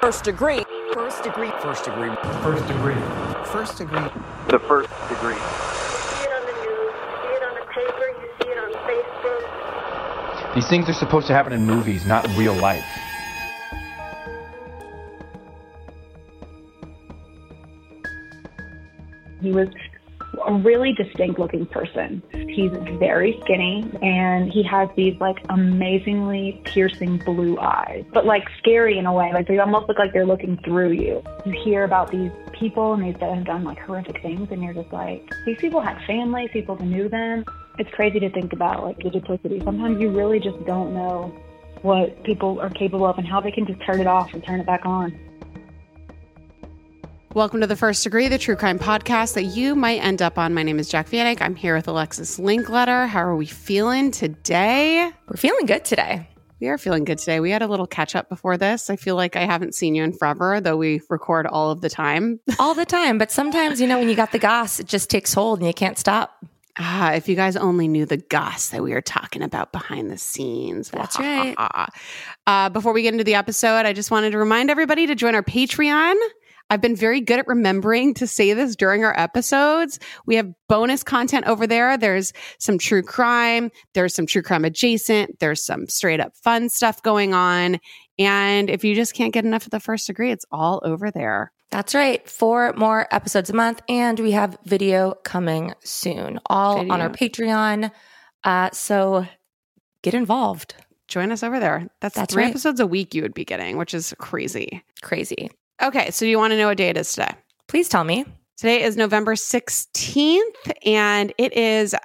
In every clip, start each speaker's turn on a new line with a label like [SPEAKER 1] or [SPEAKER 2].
[SPEAKER 1] First degree.
[SPEAKER 2] First degree.
[SPEAKER 3] First degree.
[SPEAKER 4] First degree.
[SPEAKER 2] First degree.
[SPEAKER 5] The first degree.
[SPEAKER 6] see it on the news, see it on the paper, you see it on Facebook.
[SPEAKER 4] These things are supposed to happen in movies, not in real life.
[SPEAKER 7] He was a really distinct looking person. He's very skinny and he has these like amazingly piercing blue eyes, but like scary in a way. Like they almost look like they're looking through you. You hear about these people and that have done like horrific things and you're just like, these people had families, people knew them. It's crazy to think about like the duplicity. Sometimes you really just don't know what people are capable of and how they can just turn it off and turn it back on.
[SPEAKER 8] Welcome to the First Degree, the true crime podcast that you might end up on. My name is Jac Vanek. I'm here with Alexis Linkletter. How are we feeling today?
[SPEAKER 1] We're feeling good today.
[SPEAKER 8] We are feeling good today. We had a little catch up before this. I feel like I haven't seen you in forever, though we record all of the time.
[SPEAKER 1] All the time. But sometimes, you know, when you got the goss, it just takes hold and you can't stop.
[SPEAKER 8] Ah, if you guys only knew the goss that we were talking about behind the scenes.
[SPEAKER 1] That's right.
[SPEAKER 8] Uh, before we get into the episode, I just wanted to remind everybody to join our Patreon. I've been very good at remembering to say this during our episodes. We have bonus content over there. There's some true crime. There's some true crime adjacent. There's some straight up fun stuff going on. And if you just can't get enough of the first degree, it's all over there.
[SPEAKER 1] That's right. Four more episodes a month. And we have video coming soon, all
[SPEAKER 8] Video.
[SPEAKER 1] on our Patreon. Uh, so get involved.
[SPEAKER 8] Join us over there. That's,
[SPEAKER 1] That's
[SPEAKER 8] three
[SPEAKER 1] right.
[SPEAKER 8] episodes a week you would be getting, which is crazy.
[SPEAKER 1] Crazy.
[SPEAKER 8] Okay, so you want to know what day it is today?
[SPEAKER 1] Please tell me.
[SPEAKER 8] Today is November 16th, and it is uh,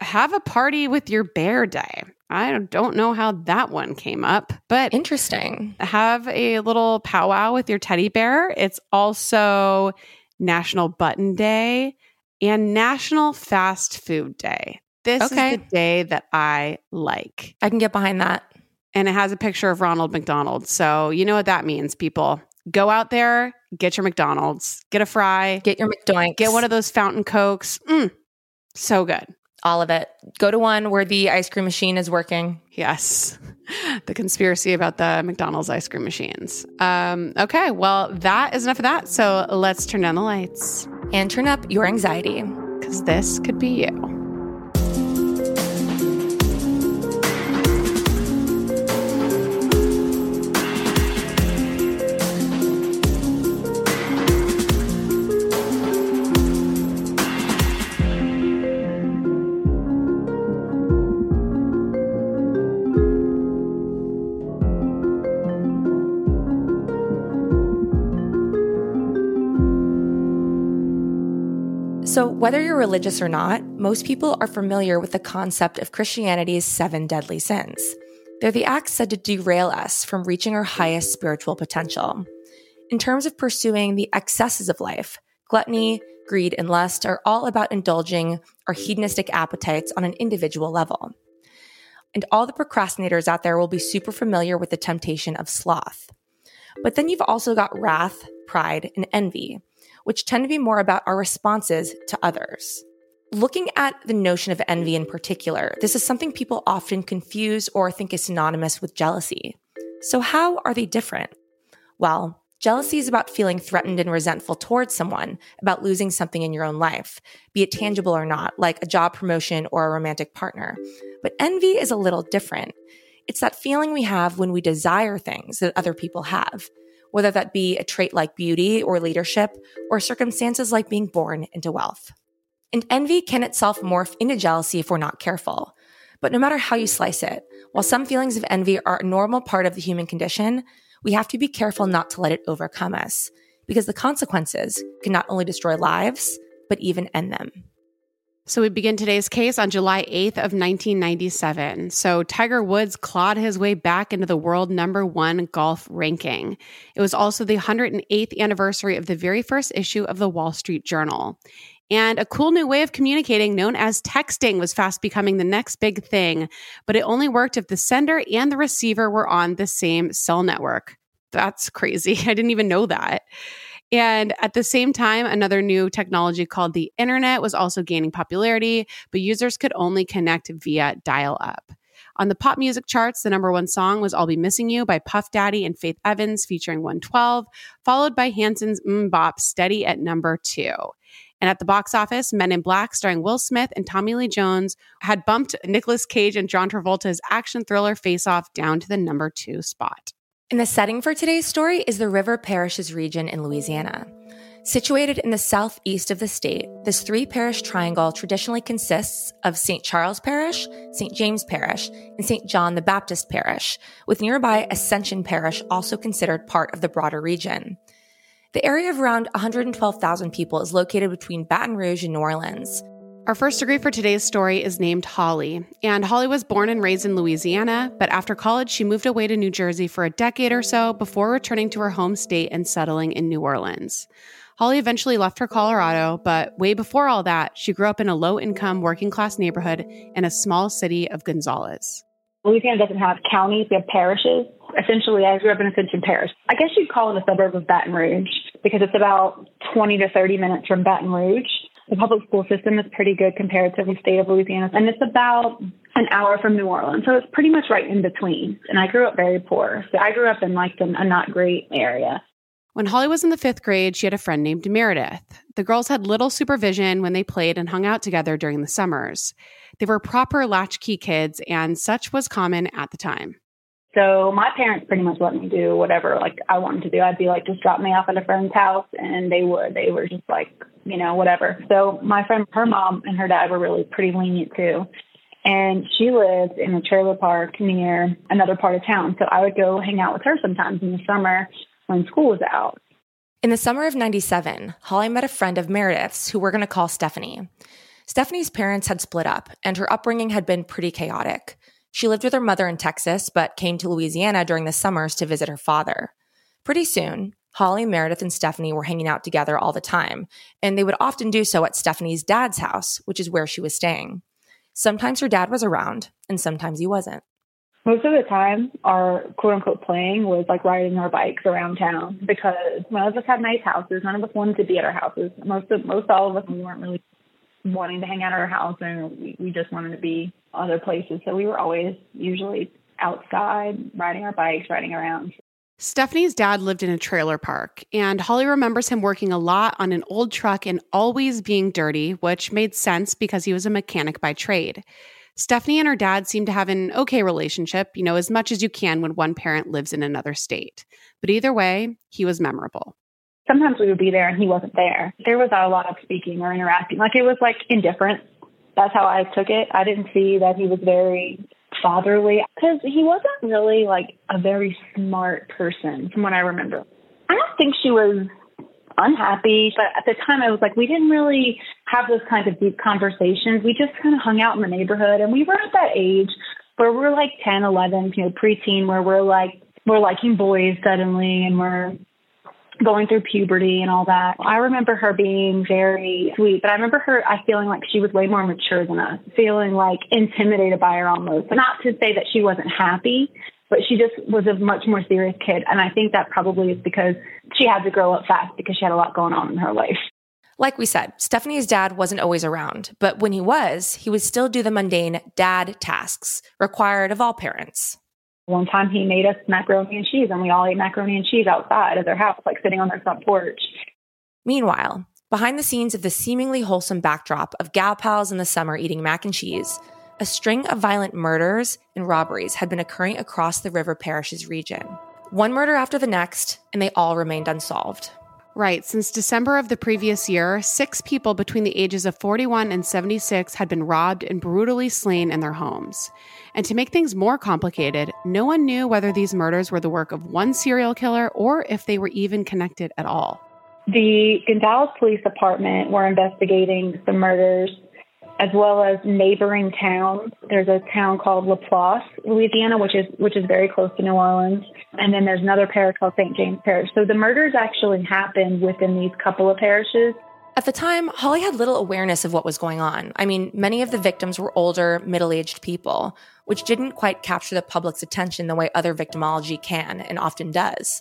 [SPEAKER 8] Have a Party with Your Bear Day. I don't know how that one came up, but
[SPEAKER 1] Interesting.
[SPEAKER 8] have a little powwow with your teddy bear. It's also National Button Day and National Fast Food Day. This
[SPEAKER 1] Okay.
[SPEAKER 8] is the day that I like.
[SPEAKER 1] I can get behind that.
[SPEAKER 8] And it has a picture of Ronald McDonald. So you know what that means, people. Go out there, get your McDonald's, get a fry,
[SPEAKER 1] Get your McDoink.
[SPEAKER 8] get one of those fountain cokes. Mm, so good.
[SPEAKER 1] all of it. Go to one where the ice cream machine is working.
[SPEAKER 8] Yes. The conspiracy about the McDonald's ice cream machines. Um, okay, well, that is enough of that. So let's turn down the lights
[SPEAKER 1] And turn up your anxiety.
[SPEAKER 8] because this could be you.
[SPEAKER 1] So, whether you're religious or not, most people are familiar with the concept of Christianity's seven deadly sins. They're the acts said to derail us from reaching our highest spiritual potential. In terms of pursuing the excesses of life, gluttony, greed, and lust are all about indulging our hedonistic appetites on an individual level. And all the procrastinators out there will be super familiar with the temptation of sloth. But then you've also got wrath, pride, and envy, which tend to be more about our responses to others. Looking at the notion of envy in particular, this is something people often confuse or think is synonymous with jealousy. So, how are they different? Well, jealousy is about feeling threatened and resentful towards someone, about losing something in your own life, be it tangible or not, like a job promotion or a romantic partner. But envy is a little different. It's that feeling we have when we desire things that other people have, whether that be a trait like beauty or leadership, or circumstances like being born into wealth. And envy can itself morph into jealousy if we're not careful. But no matter how you slice it, while some feelings of envy are a normal part of the human condition, we have to be careful not to let it overcome us, because the consequences can not only destroy lives, but even end them.
[SPEAKER 8] So we begin today's case on July 8th of 1997. So Tiger Woods clawed his way back into the world number 1 golf ranking. It was also the 108th anniversary of the very first issue of the Wall Street Journal. And a cool new way of communicating known as texting was fast becoming the next big thing, but it only worked if the sender and the receiver were on the same cell network. That's crazy. I didn't even know that. And at the same time, another new technology called the internet was also gaining popularity, but users could only connect via dial up. On the pop music charts, the number one song was I'll Be Missing You by Puff Daddy and Faith Evans featuring 112, followed by Hanson's MMMBop Steady at number two. And at the box office, Men in Black, starring Will Smith and Tommy Lee Jones, had bumped Nicolas Cage and John Travolta's action thriller Face Off down to the number two spot.
[SPEAKER 1] And the setting for today's story is the River Parishes region in Louisiana. Situated in the southeast of the state, this three parish triangle traditionally consists of St. Charles Parish, St. James Parish, and St. John the Baptist Parish, with nearby Ascension Parish also considered part of the broader region. The area of around 112,000 people is located between Baton Rouge and New Orleans.
[SPEAKER 8] Our first degree for today's story is named Holly. And Holly was born and raised in Louisiana, but after college, she moved away to New Jersey for a decade or so before returning to her home state and settling in New Orleans. Holly eventually left for Colorado, but way before all that, she grew up in a low income working class neighborhood in a small city of Gonzales.
[SPEAKER 7] Louisiana doesn't have counties, we have parishes. Essentially, I grew up in Ascension Parish. I guess you'd call it a suburb of Baton Rouge because it's about 20 to 30 minutes from Baton Rouge. The public school system is pretty good compared to the state of Louisiana, and it's about an hour from New Orleans. So it's pretty much right in between. And I grew up very poor. So I grew up in like a not great area.
[SPEAKER 8] When Holly was in the fifth grade, she had a friend named Meredith. The girls had little supervision when they played and hung out together during the summers. They were proper latchkey kids, and such was common at the time.
[SPEAKER 7] So my parents pretty much let me do whatever like I wanted to do. I'd be like, just drop me off at a friend's house, and they would. They were just like, you know, whatever. So my friend, her mom and her dad were really pretty lenient too. And she lived in a trailer park near another part of town. So I would go hang out with her sometimes in the summer when school was out.
[SPEAKER 1] In the summer of 97, Holly met a friend of Meredith's who we're going to call Stephanie. Stephanie's parents had split up, and her upbringing had been pretty chaotic. She lived with her mother in Texas, but came to Louisiana during the summers to visit her father. Pretty soon, Holly, Meredith, and Stephanie were hanging out together all the time, and they would often do so at Stephanie's dad's house, which is where she was staying. Sometimes her dad was around, and sometimes he wasn't.
[SPEAKER 7] Most of the time, our quote unquote playing was like riding our bikes around town because none of us had nice houses. None of us wanted to be at our houses. Most of most all of us we weren't really wanting to hang out at our house, and we, we just wanted to be other places. So we were always usually outside, riding our bikes, riding around.
[SPEAKER 8] Stephanie's dad lived in a trailer park, and Holly remembers him working a lot on an old truck and always being dirty, which made sense because he was a mechanic by trade. Stephanie and her dad seemed to have an okay relationship, you know, as much as you can when one parent lives in another state. But either way, he was memorable.
[SPEAKER 7] Sometimes we would be there and he wasn't there. There was not a lot of speaking or interacting. Like it was like indifferent that's how I took it. I didn't see that he was very fatherly because he wasn't really like a very smart person from what I remember. I don't think she was unhappy, but at the time I was like, we didn't really have those kinds of deep conversations. We just kind of hung out in the neighborhood and we were at that age where we're like 10, 11, you know, preteen, where we're like, we're liking boys suddenly and we're going through puberty and all that. I remember her being very sweet, but I remember her, I feeling like she was way more mature than us, feeling like intimidated by her almost. But not to say that she wasn't happy, but she just was a much more serious kid. And I think that probably is because she had to grow up fast because she had a lot going on in her life.
[SPEAKER 1] Like we said, Stephanie's dad wasn't always around, but when he was, he would still do the mundane dad tasks required of all parents.
[SPEAKER 7] One time he made us macaroni and cheese, and we all ate macaroni and cheese outside of their house, like sitting on their front porch.
[SPEAKER 1] Meanwhile, behind the scenes of the seemingly wholesome backdrop of gal pals in the summer eating mac and cheese, a string of violent murders and robberies had been occurring across the River Parishes region. One murder after the next, and they all remained unsolved.
[SPEAKER 8] Right. Since December of the previous year, six people between the ages of 41 and 76 had been robbed and brutally slain in their homes. And to make things more complicated, no one knew whether these murders were the work of one serial killer or if they were even connected at all.
[SPEAKER 7] The Gonzales Police Department were investigating the murders as well as neighboring towns. There's a town called Laplace, Louisiana, which is which is very close to New Orleans, and then there's another parish called St. James Parish. So the murders actually happened within these couple of parishes.
[SPEAKER 1] At the time, Holly had little awareness of what was going on. I mean, many of the victims were older, middle aged people, which didn't quite capture the public's attention the way other victimology can and often does.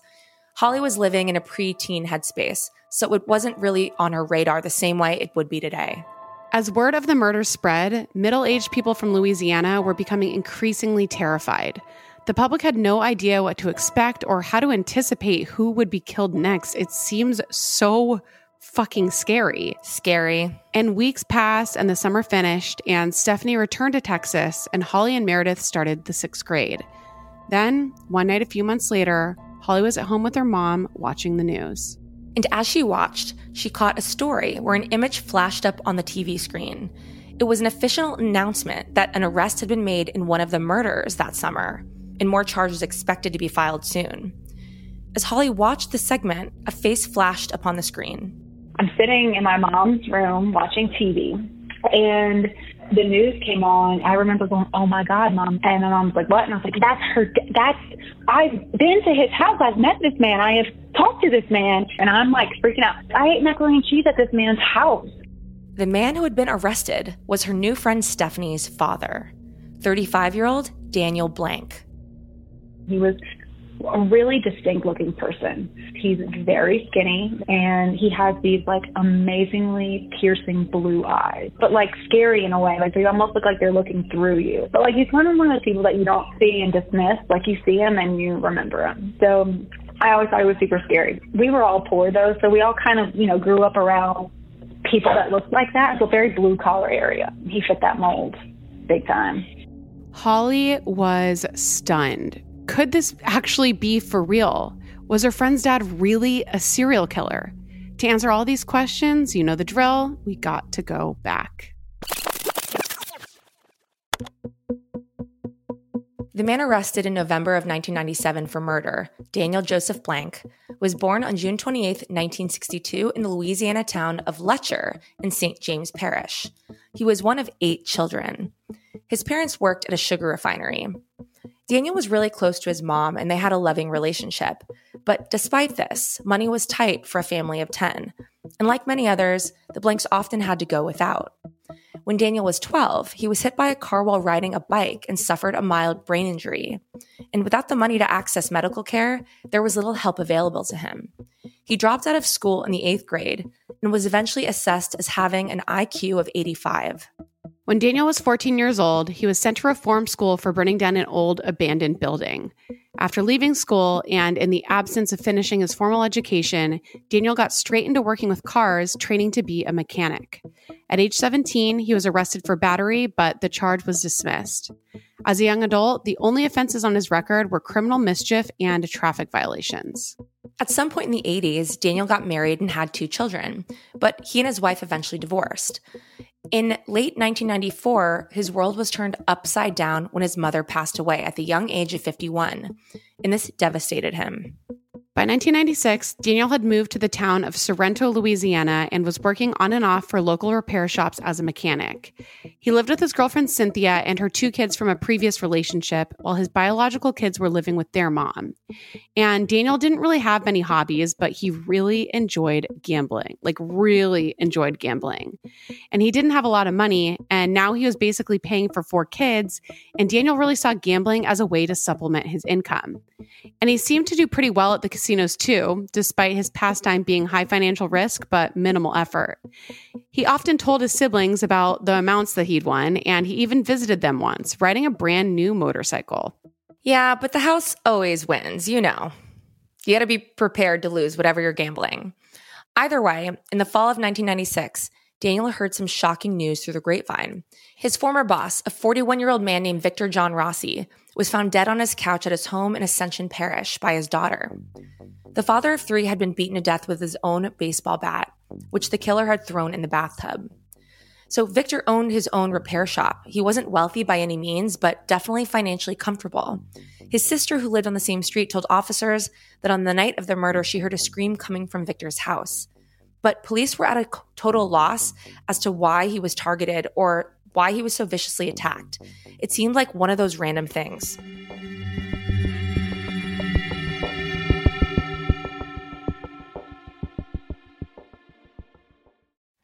[SPEAKER 1] Holly was living in a pre teen headspace, so it wasn't really on her radar the same way it would be today.
[SPEAKER 8] As word of the murder spread, middle aged people from Louisiana were becoming increasingly terrified. The public had no idea what to expect or how to anticipate who would be killed next. It seems so fucking scary.
[SPEAKER 1] Scary.
[SPEAKER 8] And weeks passed and the summer finished, and Stephanie returned to Texas, and Holly and Meredith started the sixth grade. Then, one night a few months later, Holly was at home with her mom watching the news.
[SPEAKER 1] And as she watched, she caught a story where an image flashed up on the TV screen. It was an official announcement that an arrest had been made in one of the murders that summer, and more charges expected to be filed soon. As Holly watched the segment, a face flashed upon the screen.
[SPEAKER 7] I'm sitting in my mom's room watching TV, and the news came on. I remember going, "Oh my God, mom!" And my mom was like, "What?" And I was like, "That's her. That's I've been to his house. I've met this man. I have talked to this man." And I'm like freaking out. I ate macaroni and cheese at this man's house.
[SPEAKER 1] The man who had been arrested was her new friend Stephanie's father, 35 year old Daniel Blank.
[SPEAKER 7] He was a really distinct looking person. He's very skinny and he has these like amazingly piercing blue eyes, but like scary in a way. Like they almost look like they're looking through you. But like he's kind of one of those people that you don't see and dismiss. Like you see him and you remember him. So I always thought he was super scary. We were all poor though, so we all kind of, you know, grew up around people that looked like that. A very blue collar area. He fit that mold big time.
[SPEAKER 8] Holly was stunned. Could this actually be for real? Was her friend's dad really a serial killer? To answer all these questions, you know the drill. We got to go back.
[SPEAKER 1] The man arrested in November of 1997 for murder, Daniel Joseph Blank, was born on June 28, 1962, in the Louisiana town of Lutcher in St. James Parish. He was one of eight children. His parents worked at a sugar refinery. Daniel was really close to his mom and they had a loving relationship. But despite this, money was tight for a family of 10. And like many others, the Blanks often had to go without. When Daniel was 12, he was hit by a car while riding a bike and suffered a mild brain injury. And without the money to access medical care, there was little help available to him. He dropped out of school in the eighth grade and was eventually assessed as having an IQ of 85.
[SPEAKER 8] When Daniel was 14 years old, he was sent to reform school for burning down an old abandoned building. After leaving school and in the absence of finishing his formal education, Daniel got straight into working with cars, training to be a mechanic. At age 17, he was arrested for battery, but the charge was dismissed. As a young adult, the only offenses on his record were criminal mischief and traffic violations.
[SPEAKER 1] At some point in the 80s, Daniel got married and had two children, but he and his wife eventually divorced. In late 1994, his world was turned upside down when his mother passed away at the young age of 51, and this devastated him.
[SPEAKER 8] By 1996, Daniel had moved to the town of Sorrento, Louisiana, and was working on and off for local repair shops as a mechanic. He lived with his girlfriend Cynthia and her two kids from a previous relationship, while his biological kids were living with their mom. And Daniel didn't really have many hobbies, but he really enjoyed gambling, like, really enjoyed gambling. And he didn't have a lot of money, and now he was basically paying for four kids, and Daniel really saw gambling as a way to supplement his income. And he seemed to do pretty well at the casinos too, despite his pastime being high financial risk but minimal effort. He often told his siblings about the amounts that he'd won, and he even visited them once, riding a brand new motorcycle.
[SPEAKER 1] Yeah, but the house always wins, you know. You gotta be prepared to lose whatever you're gambling. Either way, in the fall of 1996, Daniel heard some shocking news through the grapevine. His former boss, a 41 year old man named Victor John Rossi, was found dead on his couch at his home in Ascension Parish by his daughter. The father of three had been beaten to death with his own baseball bat, which the killer had thrown in the bathtub. So Victor owned his own repair shop. He wasn't wealthy by any means, but definitely financially comfortable. His sister, who lived on the same street, told officers that on the night of the murder, she heard a scream coming from Victor's house. But police were at a total loss as to why he was targeted or why he was so viciously attacked. It seemed like one of those random things.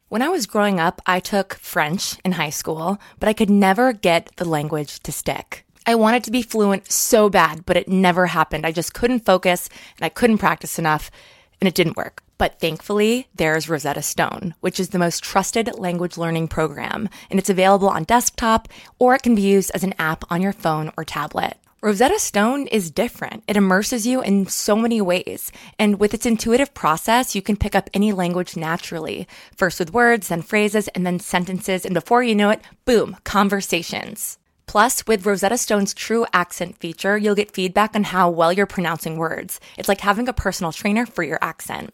[SPEAKER 1] When I was growing up, I took French in high school, but I could never get the language to stick. I wanted to be fluent so bad, but it never happened. I just couldn't focus and I couldn't practice enough, and it didn't work. But thankfully, there's Rosetta Stone, which is the most trusted language learning program, and it's available on desktop or it can be used as an app on your phone or tablet. Rosetta Stone is different. It immerses you in so many ways. And with its intuitive process, you can pick up any language naturally. First with words, then phrases, and then sentences. And before you know it, boom, conversations. Plus, with Rosetta Stone's true accent feature, you'll get feedback on how well you're pronouncing words. It's like having a personal trainer for your accent.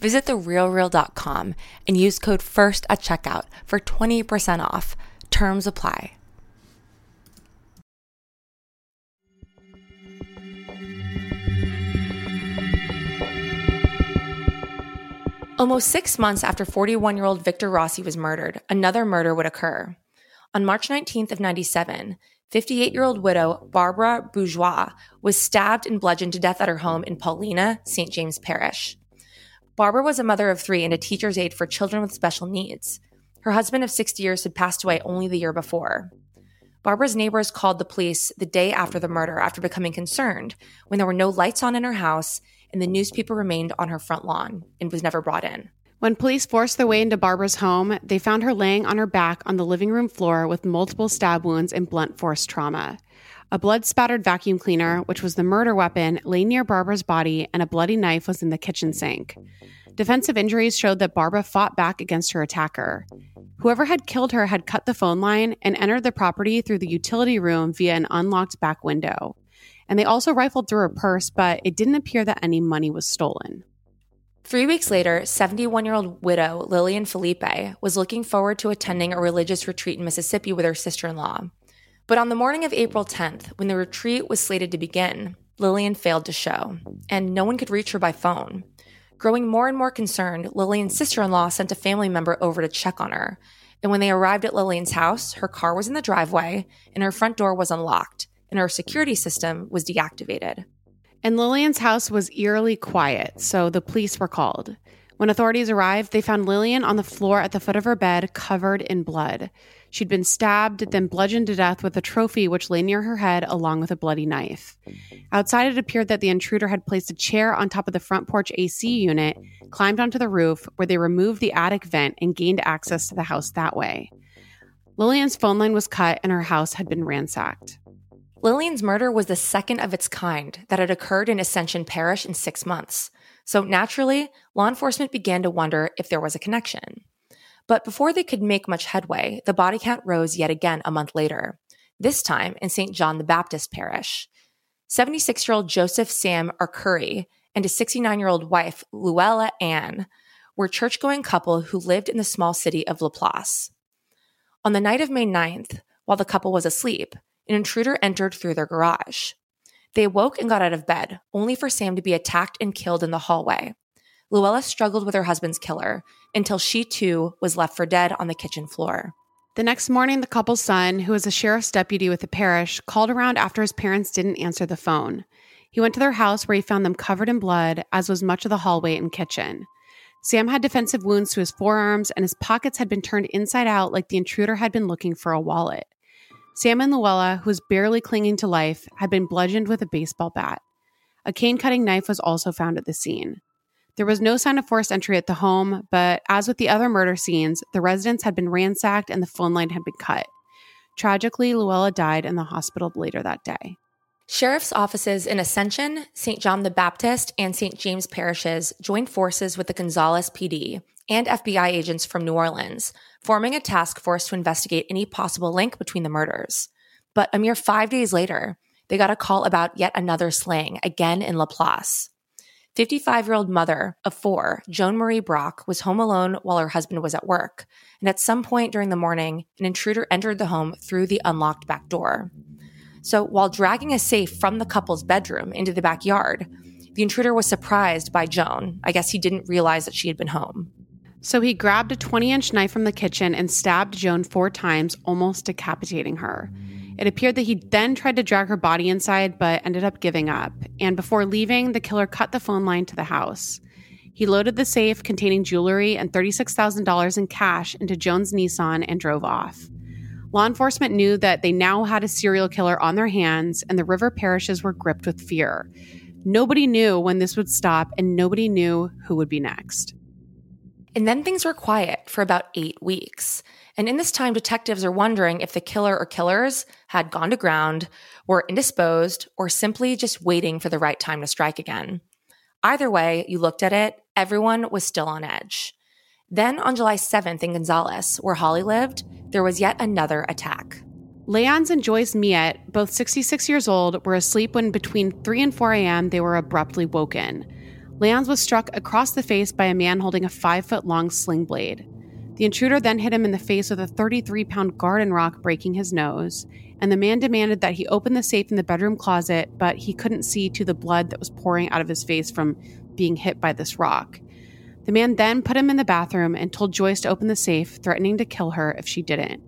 [SPEAKER 1] Visit therealreal.com and use code FIRST at checkout for 20% off. Terms apply. Almost six months after 41 year old Victor Rossi was murdered, another murder would occur. On March 19th of 97, 58 year old widow Barbara Bourgeois was stabbed and bludgeoned to death at her home in Paulina, St. James Parish. Barbara was a mother of three and a teacher's aide for children with special needs. Her husband of 60 years had passed away only the year before. Barbara's neighbors called the police the day after the murder after becoming concerned when there were no lights on in her house and the newspaper remained on her front lawn and was never brought in.
[SPEAKER 8] When police forced their way into Barbara's home, they found her laying on her back on the living room floor with multiple stab wounds and blunt force trauma. A blood spattered vacuum cleaner, which was the murder weapon, lay near Barbara's body, and a bloody knife was in the kitchen sink. Defensive injuries showed that Barbara fought back against her attacker. Whoever had killed her had cut the phone line and entered the property through the utility room via an unlocked back window. And they also rifled through her purse, but it didn't appear that any money was stolen.
[SPEAKER 1] Three weeks later, 71 year old widow Lillian Philippe was looking forward to attending a religious retreat in Mississippi with her sister in law. But on the morning of April 10th, when the retreat was slated to begin, Lillian failed to show, and no one could reach her by phone. Growing more and more concerned, Lillian's sister in law sent a family member over to check on her. And when they arrived at Lillian's house, her car was in the driveway and her front door was unlocked, and her security system was deactivated.
[SPEAKER 8] And Lillian's house was eerily quiet, so the police were called. When authorities arrived, they found Lillian on the floor at the foot of her bed, covered in blood. She'd been stabbed, then bludgeoned to death with a trophy which lay near her head, along with a bloody knife. Outside, it appeared that the intruder had placed a chair on top of the front porch AC unit, climbed onto the roof, where they removed the attic vent and gained access to the house that way. Lillian's phone line was cut, and her house had been ransacked.
[SPEAKER 1] Lillian's murder was the second of its kind that had occurred in Ascension Parish in six months. So naturally, law enforcement began to wonder if there was a connection. But before they could make much headway, the body count rose yet again a month later, this time in St. John the Baptist Parish. 76 year old Joseph Sam Arcuri and his 69 year old wife, Luella Ann, were church going couple who lived in the small city of Laplace. On the night of May 9th, while the couple was asleep, an intruder entered through their garage. They awoke and got out of bed, only for Sam to be attacked and killed in the hallway. Luella struggled with her husband's killer until she too was left for dead on the kitchen floor.
[SPEAKER 8] The next morning, the couple's son, who was a sheriff's deputy with the parish, called around after his parents didn't answer the phone. He went to their house where he found them covered in blood, as was much of the hallway and kitchen. Sam had defensive wounds to his forearms, and his pockets had been turned inside out like the intruder had been looking for a wallet. Sam and Luella, who was barely clinging to life, had been bludgeoned with a baseball bat. A cane cutting knife was also found at the scene. There was no sign of forced entry at the home, but as with the other murder scenes, the residence had been ransacked and the phone line had been cut. Tragically, Luella died in the hospital later that day.
[SPEAKER 1] Sheriff's offices in Ascension, St. John the Baptist, and St. James parishes joined forces with the Gonzales PD and FBI agents from New Orleans, forming a task force to investigate any possible link between the murders. But a mere five days later, they got a call about yet another slaying, again in Laplace. 55 year old mother of four, Joan Marie Brock, was home alone while her husband was at work. And at some point during the morning, an intruder entered the home through the unlocked back door. So while dragging a safe from the couple's bedroom into the backyard, the intruder was surprised by Joan. I guess he didn't realize that she had been home.
[SPEAKER 8] So he grabbed a 20 inch knife from the kitchen and stabbed Joan four times, almost decapitating her. It appeared that he then tried to drag her body inside, but ended up giving up. And before leaving, the killer cut the phone line to the house. He loaded the safe containing jewelry and $36,000 in cash into Joan's Nissan and drove off. Law enforcement knew that they now had a serial killer on their hands, and the river parishes were gripped with fear. Nobody knew when this would stop, and nobody knew who would be next.
[SPEAKER 1] And then things were quiet for about eight weeks. And in this time, detectives are wondering if the killer or killers had gone to ground, were indisposed, or simply just waiting for the right time to strike again. Either way, you looked at it, everyone was still on edge. Then on July 7th in Gonzales, where Holly lived, there was yet another attack.
[SPEAKER 8] Leonce and Joyce Millet, both 66 years old, were asleep when between 3 and 4 a.m. they were abruptly woken. Leonce was struck across the face by a man holding a five foot long sling blade. The intruder then hit him in the face with a 33 pound garden rock, breaking his nose. And the man demanded that he open the safe in the bedroom closet, but he couldn't see to the blood that was pouring out of his face from being hit by this rock. The man then put him in the bathroom and told Joyce to open the safe, threatening to kill her if she didn't.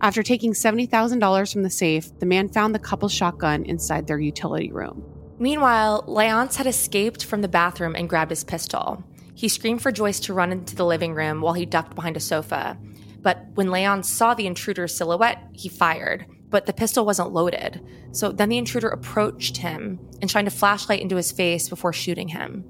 [SPEAKER 8] After taking $70,000 from the safe, the man found the couple's shotgun inside their utility room.
[SPEAKER 1] Meanwhile, Leonce had escaped from the bathroom and grabbed his pistol. He screamed for Joyce to run into the living room while he ducked behind a sofa. But when Leon saw the intruder's silhouette, he fired, but the pistol wasn't loaded. So then the intruder approached him and shined a flashlight into his face before shooting him.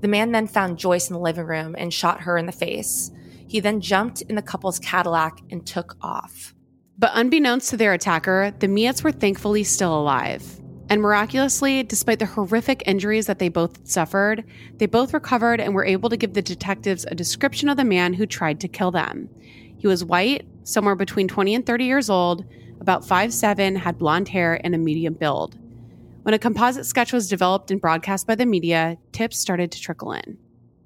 [SPEAKER 1] The man then found Joyce in the living room and shot her in the face. He then jumped in the couple's Cadillac and took off.
[SPEAKER 8] But unbeknownst to their attacker, the Millets were thankfully still alive. And miraculously, despite the horrific injuries that they both suffered, they both recovered and were able to give the detectives a description of the man who tried to kill them. He was white, somewhere between 20 and 30 years old, about 5'7, had blonde hair, and a medium build. When a composite sketch was developed and broadcast by the media, tips started to trickle in.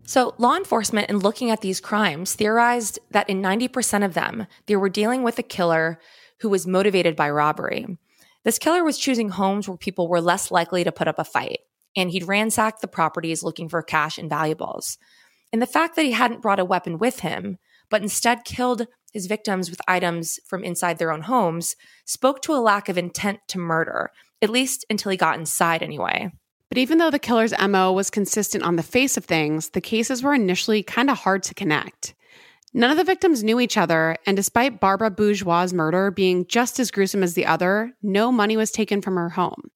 [SPEAKER 1] So, law enforcement, in looking at these crimes, theorized that in 90% of them, they were dealing with a killer who was motivated by robbery. This killer was choosing homes where people were less likely to put up a fight, and he'd ransacked the properties looking for cash and valuables. And the fact that he hadn't brought a weapon with him, but instead killed his victims with items from inside their own homes, spoke to a lack of intent to murder, at least until he got inside anyway.
[SPEAKER 8] But even though the killer's MO was consistent on the face of things, the cases were initially kind of hard to connect. None of the victims knew each other, and despite Barbara Bourgeois' murder being just as gruesome as the other, no money was taken from her home.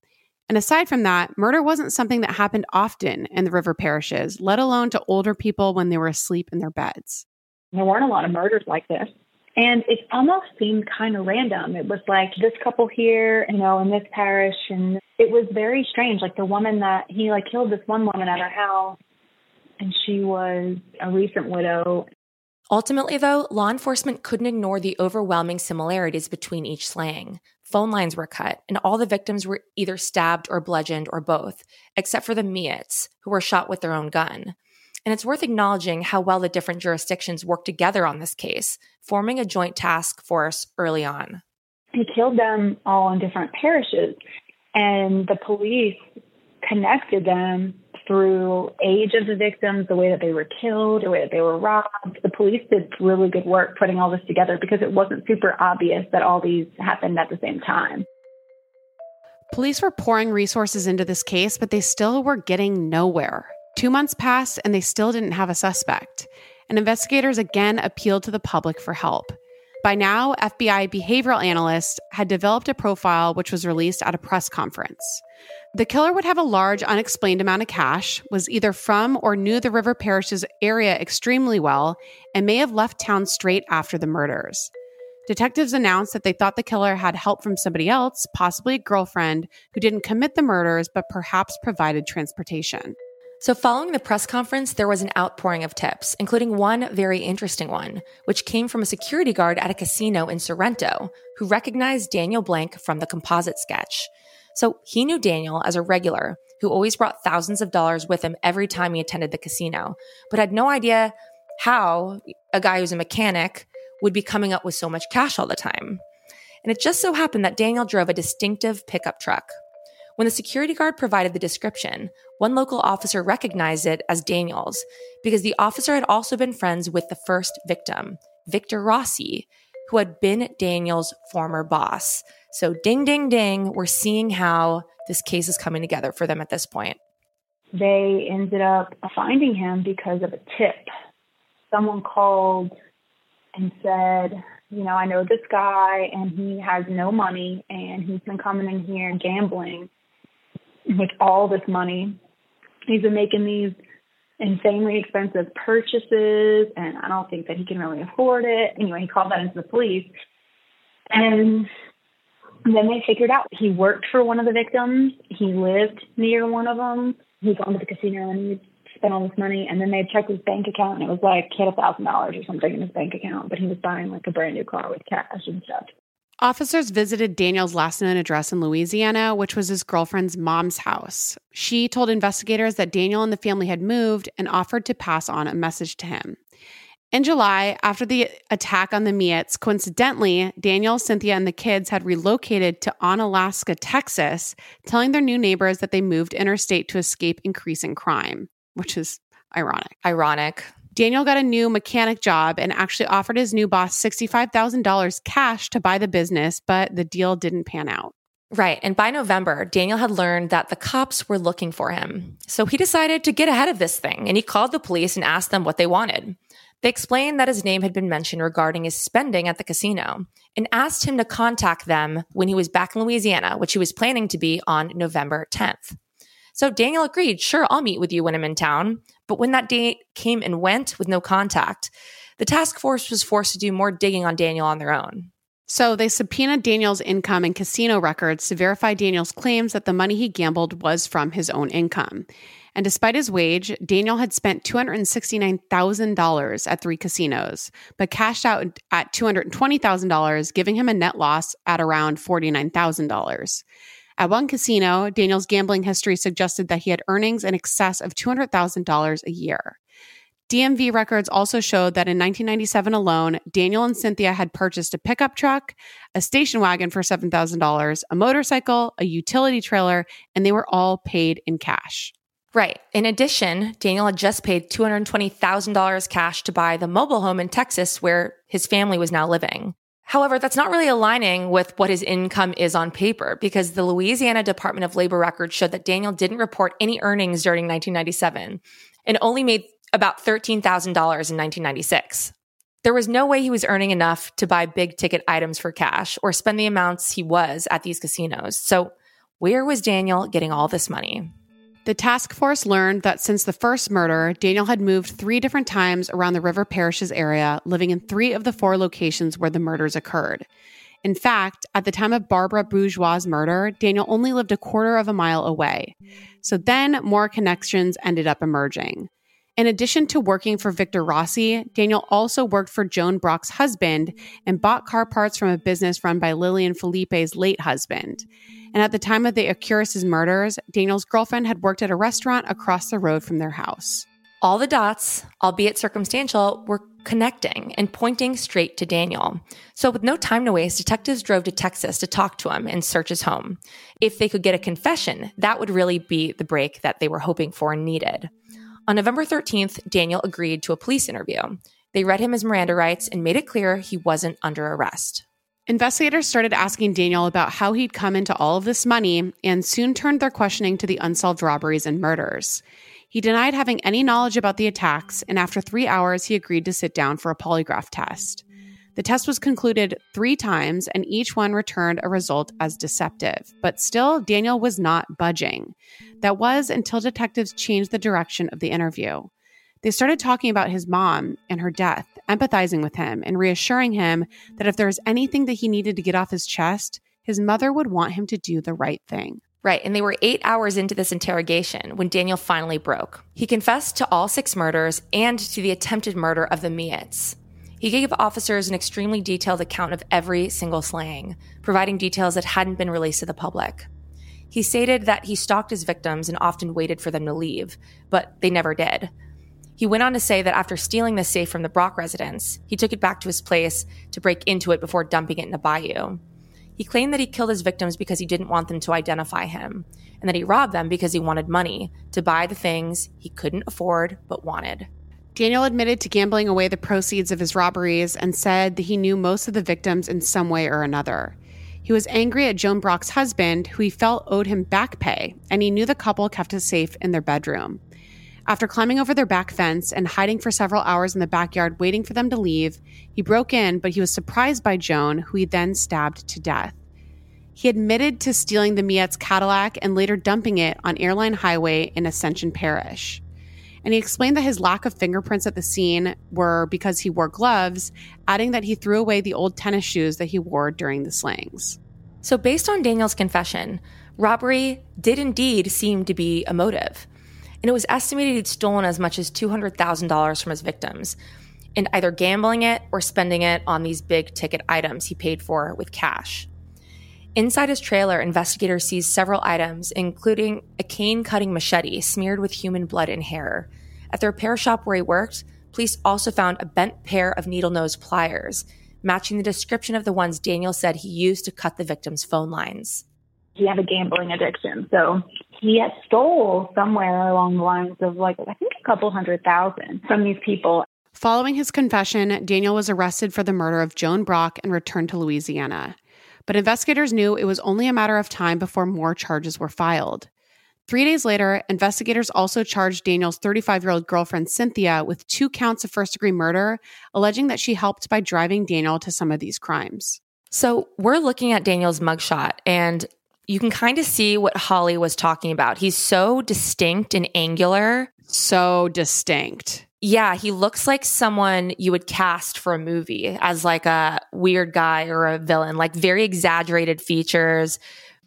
[SPEAKER 8] And aside from that, murder wasn't something that happened often in the river parishes, let alone to older people when they were asleep in their beds.
[SPEAKER 7] There weren't a lot of murders like this. And it almost seemed kind of random. It was like this couple here, you know, in this parish, and it was very strange. Like the woman that he like killed this one woman at her house, and she was a recent widow.
[SPEAKER 1] Ultimately, though, law enforcement couldn't ignore the overwhelming similarities between each slaying. Phone lines were cut, and all the victims were either stabbed or bludgeoned or both, except for the Meats, who were shot with their own gun. And it's worth acknowledging how well the different jurisdictions worked together on this case, forming a joint task force early on.
[SPEAKER 7] He killed them all in different parishes, and the police connected them through age of the victims, the way that they were killed, the way that they were robbed. The police did really good work putting all this together because it wasn't super obvious that all these happened at the same time.
[SPEAKER 8] Police were pouring resources into this case, but they still were getting nowhere. Two months passed and they still didn't have a suspect. And investigators again appealed to the public for help. By now, FBI behavioral analysts had developed a profile which was released at a press conference. The killer would have a large unexplained amount of cash, was either from or knew the River Parish's area extremely well, and may have left town straight after the murders. Detectives announced that they thought the killer had help from somebody else, possibly a girlfriend, who didn't commit the murders but perhaps provided transportation.
[SPEAKER 1] So, following the press conference, there was an outpouring of tips, including one very interesting one, which came from a security guard at a casino in Sorrento who recognized Daniel Blank from the composite sketch. So, he knew Daniel as a regular who always brought thousands of dollars with him every time he attended the casino, but had no idea how a guy who's a mechanic would be coming up with so much cash all the time. And it just so happened that Daniel drove a distinctive pickup truck, when the security guard provided the description, one local officer recognized it as Daniels because the officer had also been friends with the first victim, Victor Rossi, who had been Daniel's former boss. So, ding, ding, ding, we're seeing how this case is coming together for them at this point.
[SPEAKER 7] They ended up finding him because of a tip. Someone called and said, you know, I know this guy and he has no money and he's been coming in here gambling with all this money. He's been making these insanely expensive purchases, and I don't think that he can really afford it. Anyway, he called that into the police. And then they figured out he worked for one of the victims. He lived near one of them. He'd gone to the casino and he'd spent all this money. And then they checked his bank account, and it was like he had a thousand dollars or something in his bank account, but he was buying like a brand new car with cash and stuff.
[SPEAKER 8] Officers visited Daniel's last known address in Louisiana, which was his girlfriend's mom's house. She told investigators that Daniel and the family had moved and offered to pass on a message to him. In July, after the attack on the Meats, coincidentally, Daniel, Cynthia, and the kids had relocated to Onalaska, Texas, telling their new neighbors that they moved interstate to escape increasing crime, which is ironic.
[SPEAKER 1] Ironic.
[SPEAKER 8] Daniel got a new mechanic job and actually offered his new boss $65,000 cash to buy the business, but the deal didn't pan out.
[SPEAKER 1] Right. And by November, Daniel had learned that the cops were looking for him. So he decided to get ahead of this thing and he called the police and asked them what they wanted. They explained that his name had been mentioned regarding his spending at the casino and asked him to contact them when he was back in Louisiana, which he was planning to be on November 10th. So Daniel agreed, sure, I'll meet with you when I'm in town. But when that date came and went with no contact, the task force was forced to do more digging on Daniel on their own.
[SPEAKER 8] So they subpoenaed Daniel's income and casino records to verify Daniel's claims that the money he gambled was from his own income. And despite his wage, Daniel had spent $269,000 at three casinos, but cashed out at $220,000, giving him a net loss at around $49,000. At one casino, Daniel's gambling history suggested that he had earnings in excess of $200,000 a year. DMV records also showed that in 1997 alone, Daniel and Cynthia had purchased a pickup truck, a station wagon for $7,000, a motorcycle, a utility trailer, and they were all paid in cash.
[SPEAKER 1] Right. In addition, Daniel had just paid $220,000 cash to buy the mobile home in Texas where his family was now living. However, that's not really aligning with what his income is on paper because the Louisiana Department of Labor records showed that Daniel didn't report any earnings during 1997 and only made about $13,000 in 1996. There was no way he was earning enough to buy big ticket items for cash or spend the amounts he was at these casinos. So, where was Daniel getting all this money?
[SPEAKER 8] The task force learned that since the first murder, Daniel had moved three different times around the river parishes area, living in three of the four locations where the murders occurred. In fact, at the time of Barbara Bourgeois' murder, Daniel only lived a quarter of a mile away. So then more connections ended up emerging. In addition to working for Victor Rossi, Daniel also worked for Joan Brock's husband and bought car parts from a business run by Lillian Philippe's late husband. And at the time of the Arcuris' murders, Daniel's girlfriend had worked at a restaurant across the road from their house.
[SPEAKER 1] All the dots, albeit circumstantial, were connecting and pointing straight to Daniel. So, with no time to waste, detectives drove to Texas to talk to him and search his home. If they could get a confession, that would really be the break that they were hoping for and needed. On November 13th, Daniel agreed to a police interview. They read him his Miranda rights and made it clear he wasn't under arrest.
[SPEAKER 8] Investigators started asking Daniel about how he'd come into all of this money and soon turned their questioning to the unsolved robberies and murders. He denied having any knowledge about the attacks, and after three hours, he agreed to sit down for a polygraph test. The test was concluded three times, and each one returned a result as deceptive. But still, Daniel was not budging. That was until detectives changed the direction of the interview. They started talking about his mom and her death, empathizing with him and reassuring him that if there was anything that he needed to get off his chest, his mother would want him to do the right thing.
[SPEAKER 1] Right, and they were eight hours into this interrogation when Daniel finally broke. He confessed to all six murders and to the attempted murder of the Millets. He gave officers an extremely detailed account of every single slaying, providing details that hadn't been released to the public. He stated that he stalked his victims and often waited for them to leave, but they never did. He went on to say that after stealing the safe from the Brock residence, he took it back to his place to break into it before dumping it in a bayou. He claimed that he killed his victims because he didn't want them to identify him, and that he robbed them because he wanted money to buy the things he couldn't afford but wanted.
[SPEAKER 8] Daniel admitted to gambling away the proceeds of his robberies and said that he knew most of the victims in some way or another. He was angry at Joan Brock's husband, who he felt owed him back pay, and he knew the couple kept a safe in their bedroom. After climbing over their back fence and hiding for several hours in the backyard waiting for them to leave, he broke in, but he was surprised by Joan, who he then stabbed to death. He admitted to stealing the Millet's Cadillac and later dumping it on Airline Highway in Ascension Parish. And he explained that his lack of fingerprints at the scene were because he wore gloves, adding that he threw away the old tennis shoes that he wore during the slings.
[SPEAKER 1] So, based on Daniel's confession, robbery did indeed seem to be a motive and it was estimated he'd stolen as much as $200,000 from his victims in either gambling it or spending it on these big ticket items he paid for with cash. Inside his trailer, investigators seized several items, including a cane cutting machete smeared with human blood and hair. At the repair shop where he worked, police also found a bent pair of needle nose pliers, matching the description of the ones Daniel said he used to cut the victim's phone lines.
[SPEAKER 7] He had a gambling addiction, so he had stole somewhere along the lines of like I think a couple hundred thousand from these people.
[SPEAKER 8] Following his confession, Daniel was arrested for the murder of Joan Brock and returned to Louisiana. But investigators knew it was only a matter of time before more charges were filed. Three days later, investigators also charged Daniel's 35 year old girlfriend, Cynthia, with two counts of first degree murder, alleging that she helped by driving Daniel to some of these crimes.
[SPEAKER 1] So we're looking at Daniel's mugshot, and you can kind of see what Holly was talking about. He's so distinct and angular.
[SPEAKER 8] So distinct.
[SPEAKER 1] Yeah, he looks like someone you would cast for a movie as like a weird guy or a villain, like very exaggerated features,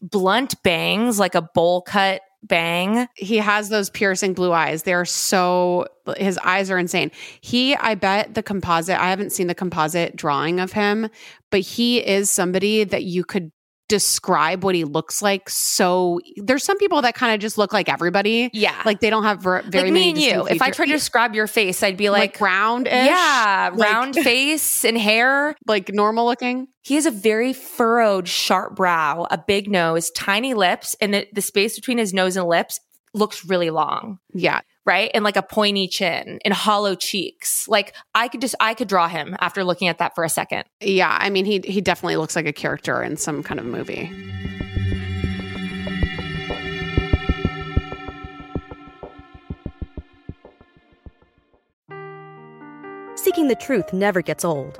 [SPEAKER 1] blunt bangs, like a bowl cut bang.
[SPEAKER 8] He has those piercing blue eyes. They're so his eyes are insane. He I bet the composite, I haven't seen the composite drawing of him, but he is somebody that you could describe what he looks like so there's some people that kind of just look like everybody
[SPEAKER 1] Yeah.
[SPEAKER 8] like they don't have ver- very
[SPEAKER 1] like
[SPEAKER 8] many
[SPEAKER 1] me and you.
[SPEAKER 8] distinct
[SPEAKER 1] If I
[SPEAKER 8] features.
[SPEAKER 1] tried to describe your face, I'd be like,
[SPEAKER 8] like, round
[SPEAKER 1] yeah,
[SPEAKER 8] Like-
[SPEAKER 1] round face and hair.
[SPEAKER 8] like normal looking
[SPEAKER 1] He has a very furrowed, sharp brow, a big nose, tiny lips, and the, the space between his nose and lips looks really long,
[SPEAKER 8] yeah
[SPEAKER 1] right? And like a pointy chin and hollow cheeks. Like I could just, I could draw him after looking at that for a second.
[SPEAKER 8] yeah i mean he he definitely looks like a character in some kind of movie
[SPEAKER 9] Seeking the truth never gets old.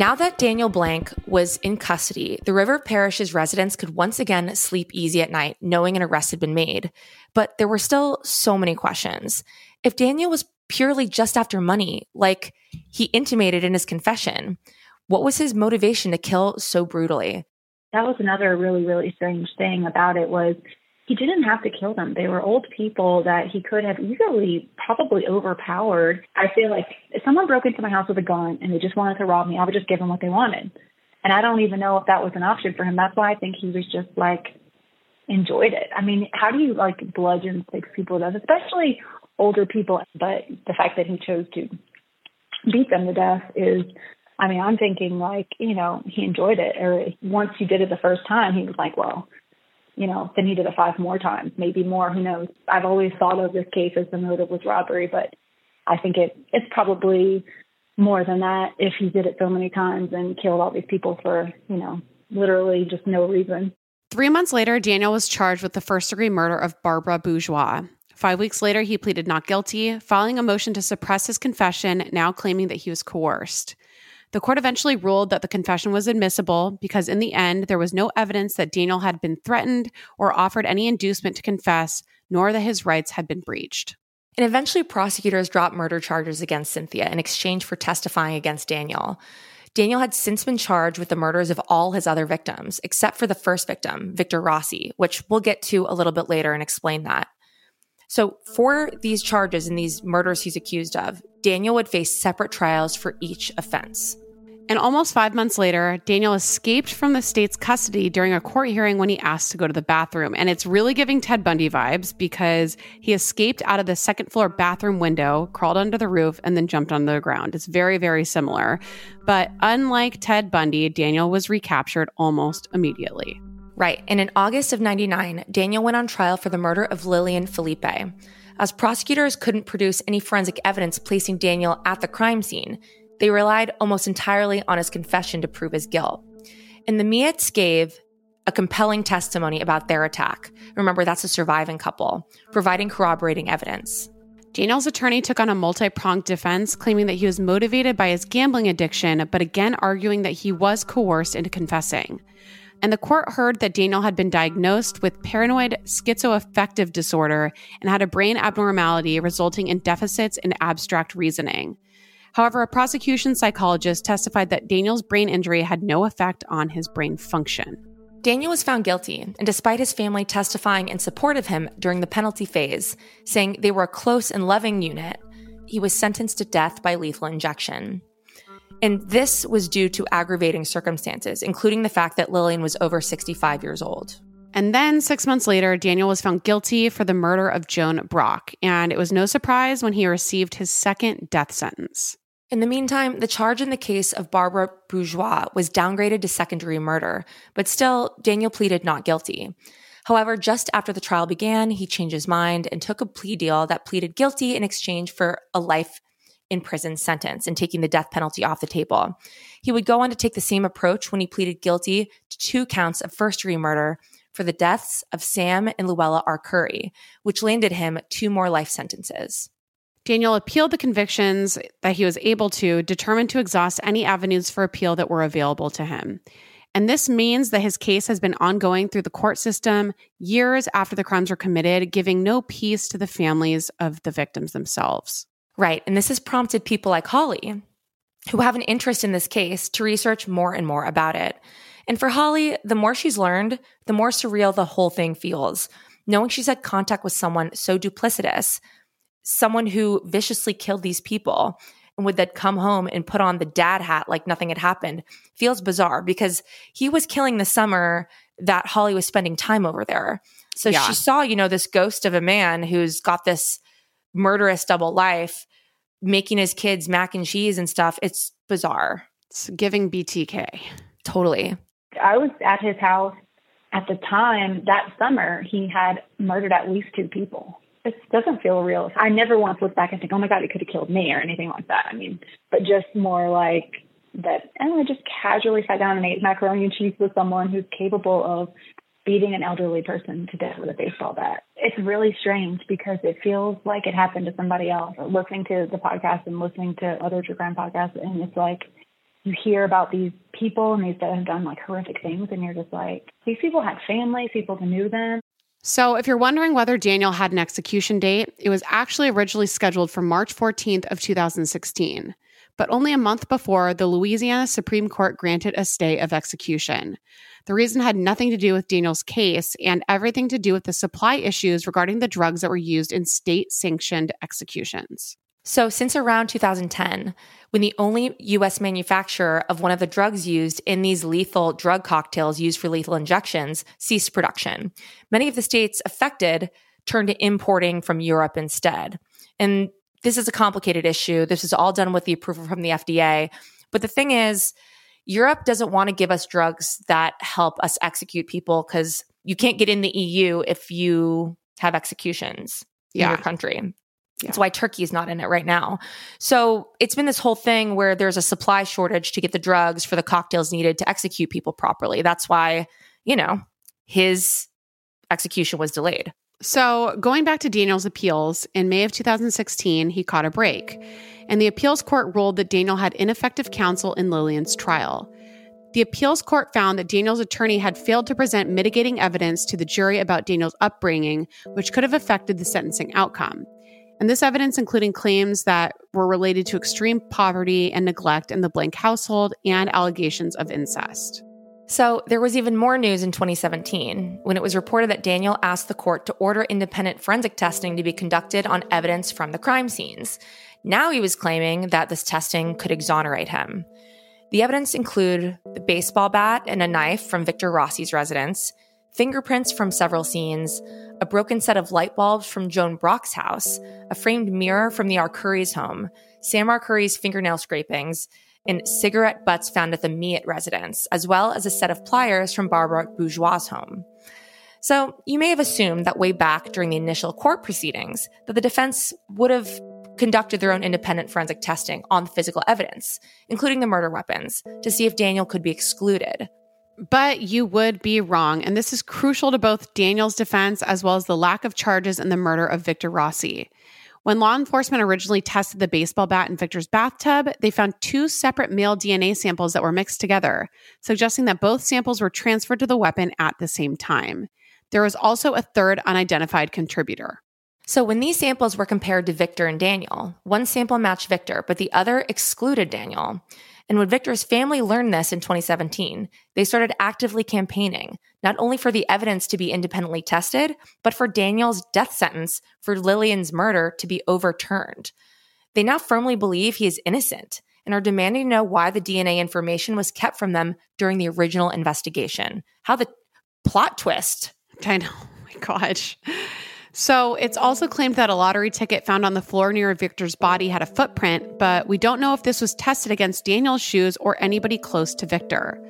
[SPEAKER 1] Now that Daniel Blank was in custody, the River Parish's residents could once again sleep easy at night, knowing an arrest had been made. But there were still so many questions. If Daniel was purely just after money, like he intimated in his confession, what was his motivation to kill so brutally?
[SPEAKER 7] that was another really really strange thing about it was he didn't have to kill them. They were old people that he could have easily probably overpowered. I feel like if someone broke into my house with a gun and they just wanted to rob me i would just give them what they wanted. And i don't even know if that was an option for him. That's why i think he was just like enjoyed it. I mean how do you like bludgeon six people? To death especially older people but the fact that he chose to beat them to death is I mean, I'm thinking like, you know, he enjoyed it. Or once he did it the first time, he was like, well, you know, then he did it five more times, maybe more. Who knows? I've always thought of this case as the motive was robbery, but I think it it's probably more than that if he did it so many times and killed all these people for, you know, literally just no reason.
[SPEAKER 8] Three months later, Daniel was charged with the first degree murder of Barbara Bourgeois. Five weeks later, he pleaded not guilty, filing a motion to suppress his confession, now claiming that he was coerced. The court eventually ruled that the confession was admissible because, in the end, there was no evidence that Daniel had been threatened or offered any inducement to confess, nor that his rights had been breached.
[SPEAKER 1] And eventually, prosecutors dropped murder charges against Cynthia in exchange for testifying against Daniel. Daniel had since been charged with the murders of all his other victims, except for the first victim, Victor Rossi, which we'll get to a little bit later and explain that. So, for these charges and these murders he's accused of, Daniel would face separate trials for each offense.
[SPEAKER 8] And almost five months later, Daniel escaped from the state's custody during a court hearing when he asked to go to the bathroom. And it's really giving Ted Bundy vibes because he escaped out of the second floor bathroom window, crawled under the roof, and then jumped onto the ground. It's very, very similar. But unlike Ted Bundy, Daniel was recaptured almost immediately.
[SPEAKER 1] Right. And in August of 99, Daniel went on trial for the murder of Lillian Philippe. As prosecutors couldn't produce any forensic evidence placing Daniel at the crime scene, they relied almost entirely on his confession to prove his guilt. And the Millets gave a compelling testimony about their attack. Remember, that's a surviving couple, providing corroborating evidence.
[SPEAKER 8] Daniel's attorney took on a multi pronged defense, claiming that he was motivated by his gambling addiction, but again arguing that he was coerced into confessing. And the court heard that Daniel had been diagnosed with paranoid schizoaffective disorder and had a brain abnormality resulting in deficits in abstract reasoning. However, a prosecution psychologist testified that Daniel's brain injury had no effect on his brain function.
[SPEAKER 1] Daniel was found guilty, and despite his family testifying in support of him during the penalty phase, saying they were a close and loving unit, he was sentenced to death by lethal injection. And this was due to aggravating circumstances, including the fact that Lillian was over 65 years old.
[SPEAKER 8] And then six months later, Daniel was found guilty for the murder of Joan Brock. And it was no surprise when he received his second death sentence.
[SPEAKER 1] In the meantime, the charge in the case of Barbara Bourgeois was downgraded to secondary murder, but still, Daniel pleaded not guilty. However, just after the trial began, he changed his mind and took a plea deal that pleaded guilty in exchange for a life in prison sentence and taking the death penalty off the table. He would go on to take the same approach when he pleaded guilty to two counts of first degree murder for the deaths of Sam and Luella Arcuri, which landed him two more life sentences.
[SPEAKER 8] Daniel appealed the convictions that he was able to, determined to exhaust any avenues for appeal that were available to him. And this means that his case has been ongoing through the court system years after the crimes were committed, giving no peace to the families of the victims themselves.
[SPEAKER 1] Right. And this has prompted people like Holly, who have an interest in this case, to research more and more about it. And for Holly, the more she's learned, the more surreal the whole thing feels. Knowing she's had contact with someone so duplicitous, someone who viciously killed these people and would then come home and put on the dad hat like nothing had happened feels bizarre because he was killing the summer that Holly was spending time over there. So
[SPEAKER 8] Yeah.
[SPEAKER 1] she saw, you know, this ghost of a man who's got this murderous double life making his kids mac and cheese and stuff. It's bizarre.
[SPEAKER 8] It's giving BTK.
[SPEAKER 1] Totally.
[SPEAKER 7] I was at his house at the time that summer. He had murdered at least two people. It doesn't feel real. I never once look back and think, oh my God, he could have killed me or anything like that. I mean, but just more like that, and I don't know, just casually sat down and ate macaroni and cheese with someone who's capable of beating an elderly person to death with a baseball bat. It's really strange because it feels like it happened to somebody else. Listening to the podcast and listening to other true crime podcasts, and it's like you hear about these people and these that have done like horrific things, and you're just like, these people had families, people knew them.
[SPEAKER 8] So, if you're wondering whether Daniel had an execution date, it was actually originally scheduled for March 14th of 2016, but only a month before the Louisiana Supreme Court granted a stay of execution. The reason had nothing to do with Daniel's case and everything to do with the supply issues regarding the drugs that were used in state sanctioned executions.
[SPEAKER 1] So, since around 2010, when the only US manufacturer of one of the drugs used in these lethal drug cocktails used for lethal injections ceased production, many of the states affected turned to importing from Europe instead. And this is a complicated issue. This is all done with the approval from the FDA. But the thing is, Europe doesn't want to give us drugs that help us execute people because you can't get in the EU if you have executions in your country. That's why Turkey is not in it right now. So it's been this whole thing where there's a supply shortage to get the drugs for the cocktails needed to execute people properly. That's why, you know, his execution was delayed.
[SPEAKER 8] So, going back to Daniel's appeals, in May of 2016, he caught a break, and the appeals court ruled that Daniel had ineffective counsel in Lillian's trial. The appeals court found that Daniel's attorney had failed to present mitigating evidence to the jury about Daniel's upbringing, which could have affected the sentencing outcome. And this evidence, including claims that were related to extreme poverty and neglect in the blank household and allegations of incest.
[SPEAKER 1] So there was even more news in 2017 when it was reported that Daniel asked the court to order independent forensic testing to be conducted on evidence from the crime scenes. Now he was claiming that this testing could exonerate him. The evidence include the baseball bat and a knife from Victor Rossi's residence, fingerprints from several scenes, a broken set of light bulbs from Joan Brock's house, a framed mirror from the Arcuri's home, Sam Arcuri's fingernail scrapings, and cigarette butts found at the Millet residence, as well as a set of pliers from Barbara Bourgeois' home. So you may have assumed that way back during the initial court proceedings that the defense would have conducted their own independent forensic testing on the physical evidence, including the murder weapons, to see if Daniel could be excluded.
[SPEAKER 8] But you would be wrong. And this is crucial to both Daniel's defense as well as the lack of charges in the murder of Victor Rossi. When law enforcement originally tested the baseball bat in Victor's bathtub, they found two separate male DNA samples that were mixed together, suggesting that both samples were transferred to the weapon at the same time. There was also a third unidentified contributor.
[SPEAKER 1] So when these samples were compared to Victor and Daniel, one sample matched Victor, but the other excluded Daniel. And when Victor's family learned this in 2017, they started actively campaigning, not only for the evidence to be independently tested, but for Daniel's death sentence for Lillian's murder to be overturned. They now firmly believe he is innocent and are demanding to know why the DNA information was kept from them during the original investigation. How the plot twist.
[SPEAKER 8] I know. Oh my gosh. So it's also claimed that a lottery ticket found on the floor near Victor's body had a footprint, but we don't know if this was tested against Daniel's shoes or anybody close to Victor.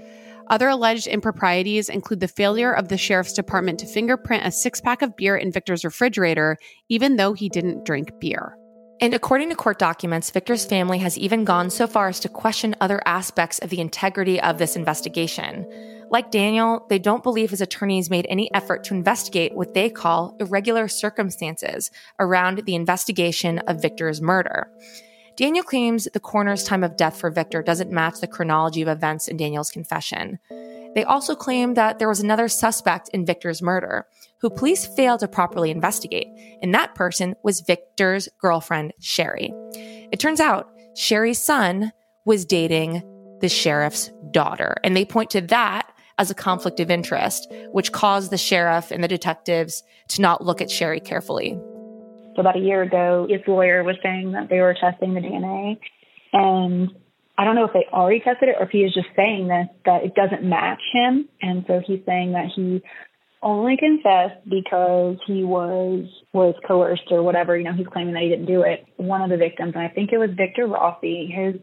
[SPEAKER 8] Other alleged improprieties include the failure of the sheriff's department to fingerprint a six pack of beer in Victor's refrigerator, even though he didn't drink beer.
[SPEAKER 1] And according to court documents, Victor's family has even gone so far as to question other aspects of the integrity of this investigation. Like Daniel, they don't believe his attorneys made any effort to investigate what they call irregular circumstances around the investigation of Victor's murder. Daniel claims the coroner's time of death for Victor doesn't match the chronology of events in Daniel's confession. They also claim that there was another suspect in Victor's murder, who police failed to properly investigate, and that person was Victor's girlfriend, Sherry. It turns out Sherry's son was dating the sheriff's daughter, and they point to that as a conflict of interest, which caused the sheriff and the detectives to not look at Sherry carefully.
[SPEAKER 7] So about a year ago, his lawyer was saying that they were testing the DNA, and I don't know if they already tested it or if he is just saying this that it doesn't match him, and so he's saying that he only confessed because he was was coerced or whatever. You know, he's claiming that he didn't do it. One of the victims, and I think it was Victor Rossi, his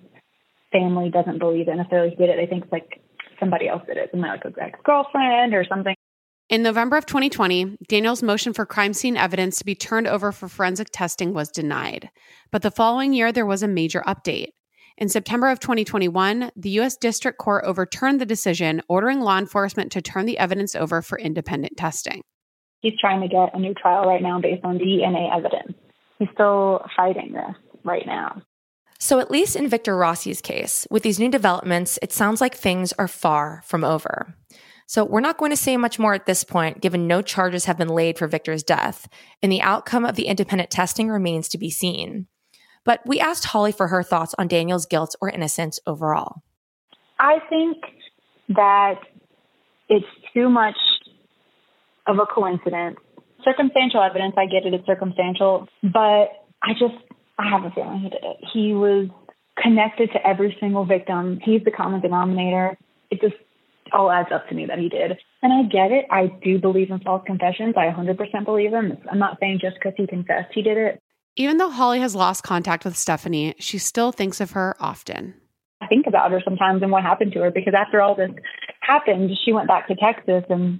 [SPEAKER 7] family doesn't believe that necessarily he did it. They think it's like somebody else did it, something like a ex girlfriend or something.
[SPEAKER 8] In November of 2020, Daniel's motion for crime scene evidence to be turned over for forensic testing was denied. But the following year, there was a major update. In September of 2021, the U.S. District Court overturned the decision, ordering law enforcement to turn the evidence over for independent testing.
[SPEAKER 7] He's trying to get a new trial right now based on DNA evidence. He's still fighting this right now.
[SPEAKER 1] So, at least in Victor Rossi's case, with these new developments, it sounds like things are far from over. So, we're not going to say much more at this point, given no charges have been laid for Victor's death, and the outcome of the independent testing remains to be seen. But we asked Holly for her thoughts on Daniel's guilt or innocence overall.
[SPEAKER 7] I think that it's too much of a coincidence. Circumstantial evidence, I get it, it's circumstantial, but I just, I have a feeling he did it. He was connected to every single victim. He's the common denominator. It just all adds up to me that he did. And I get it. I do believe in false confessions. I 100% believe them. I'm not saying just because he confessed he did it.
[SPEAKER 8] Even though Holly has lost contact with Stephanie, she still thinks of her often.
[SPEAKER 7] I think about her sometimes and what happened to her because after all this happened, she went back to Texas and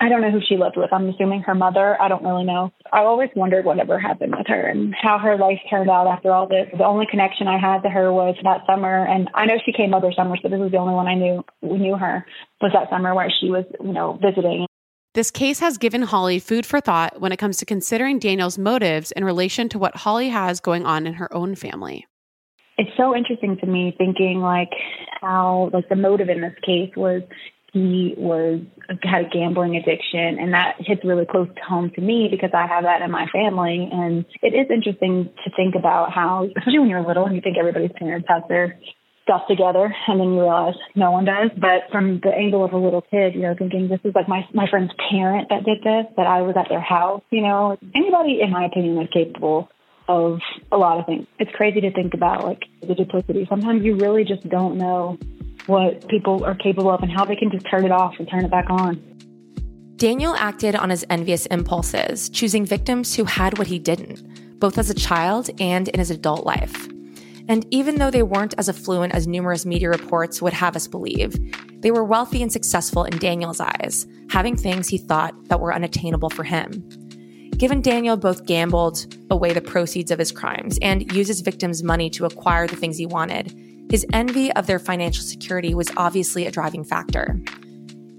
[SPEAKER 7] I don't know who she lived with. I'm assuming her mother. I don't really know. I always wondered whatever happened with her and how her life turned out after all this. The only connection I had to her was that summer, and I know she came other summers, but this was the only one I knew we knew her was that summer where she was, you know, visiting.
[SPEAKER 8] This case has given Holly food for thought when it comes to considering Daniel's motives in relation to what Holly has going on in her own family.
[SPEAKER 7] It's so interesting to me thinking like how like the motive in this case was he was had a gambling addiction and that hits really close to home to me because I have that in my family and it is interesting to think about how especially when you're little and you think everybody's parents have their stuff together and then you realize no one does. But from the angle of a little kid, you know, thinking this is like my my friend's parent that did this, that I was at their house, you know, anybody in my opinion is capable of a lot of things. It's crazy to think about like the duplicity. Sometimes you really just don't know what people are capable of and how they can just turn it off and turn it back on.
[SPEAKER 1] Daniel acted on his envious impulses, choosing victims who had what he didn't, both as a child and in his adult life. And even though they weren't as affluent as numerous media reports would have us believe, they were wealthy and successful in Daniel's eyes, having things he thought that were unattainable for him. Given Daniel both gambled away the proceeds of his crimes and used his victims' money to acquire the things he wanted, his envy of their financial security was obviously a driving factor.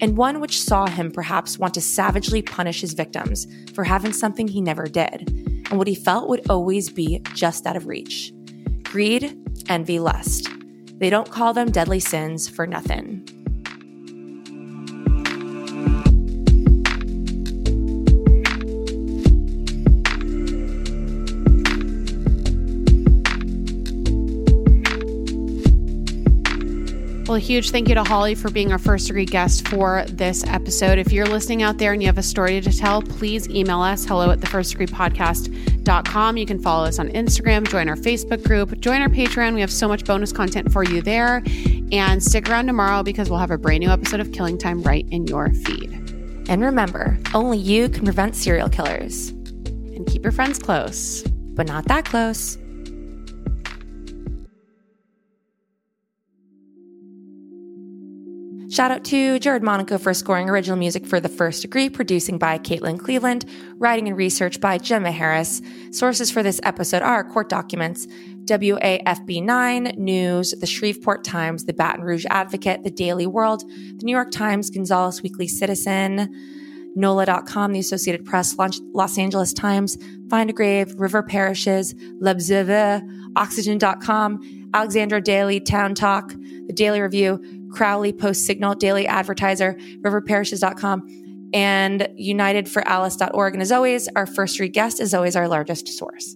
[SPEAKER 1] And one which saw him perhaps want to savagely punish his victims for having something he never did, and what he felt would always be just out of reach greed, envy, lust. They don't call them deadly sins for nothing.
[SPEAKER 8] Well, a huge thank you to Holly for being our first degree guest for this episode. If you're listening out there and you have a story to tell, please email us hello at the first degree podcast.com. You can follow us on Instagram, join our Facebook group, join our Patreon. We have so much bonus content for you there. And stick around tomorrow because we'll have a brand new episode of Killing Time right in your feed.
[SPEAKER 1] And remember, only you can prevent serial killers.
[SPEAKER 8] And keep your friends close.
[SPEAKER 1] but not that close. Shout out to Jared Monaco for scoring original music for The First Degree, producing by Caitlin Cleveland, writing and research by Gemma Harris. Sources for this episode are court documents, WAFB 9, News, The Shreveport Times, The Baton Rouge Advocate, The Daily World, The New York Times, Gonzales Weekly Citizen, NOLA.com, The Associated Press, Los Angeles Times, Find a Grave, River Parishes, L'Observer, Oxygen.com, Alexandria Daily, Town Talk, The Daily Review, Crowley Post Signal, Daily Advertiser, RiverParishes.com, and UnitedForAlice.org. And as always, our first read guest is always our largest source.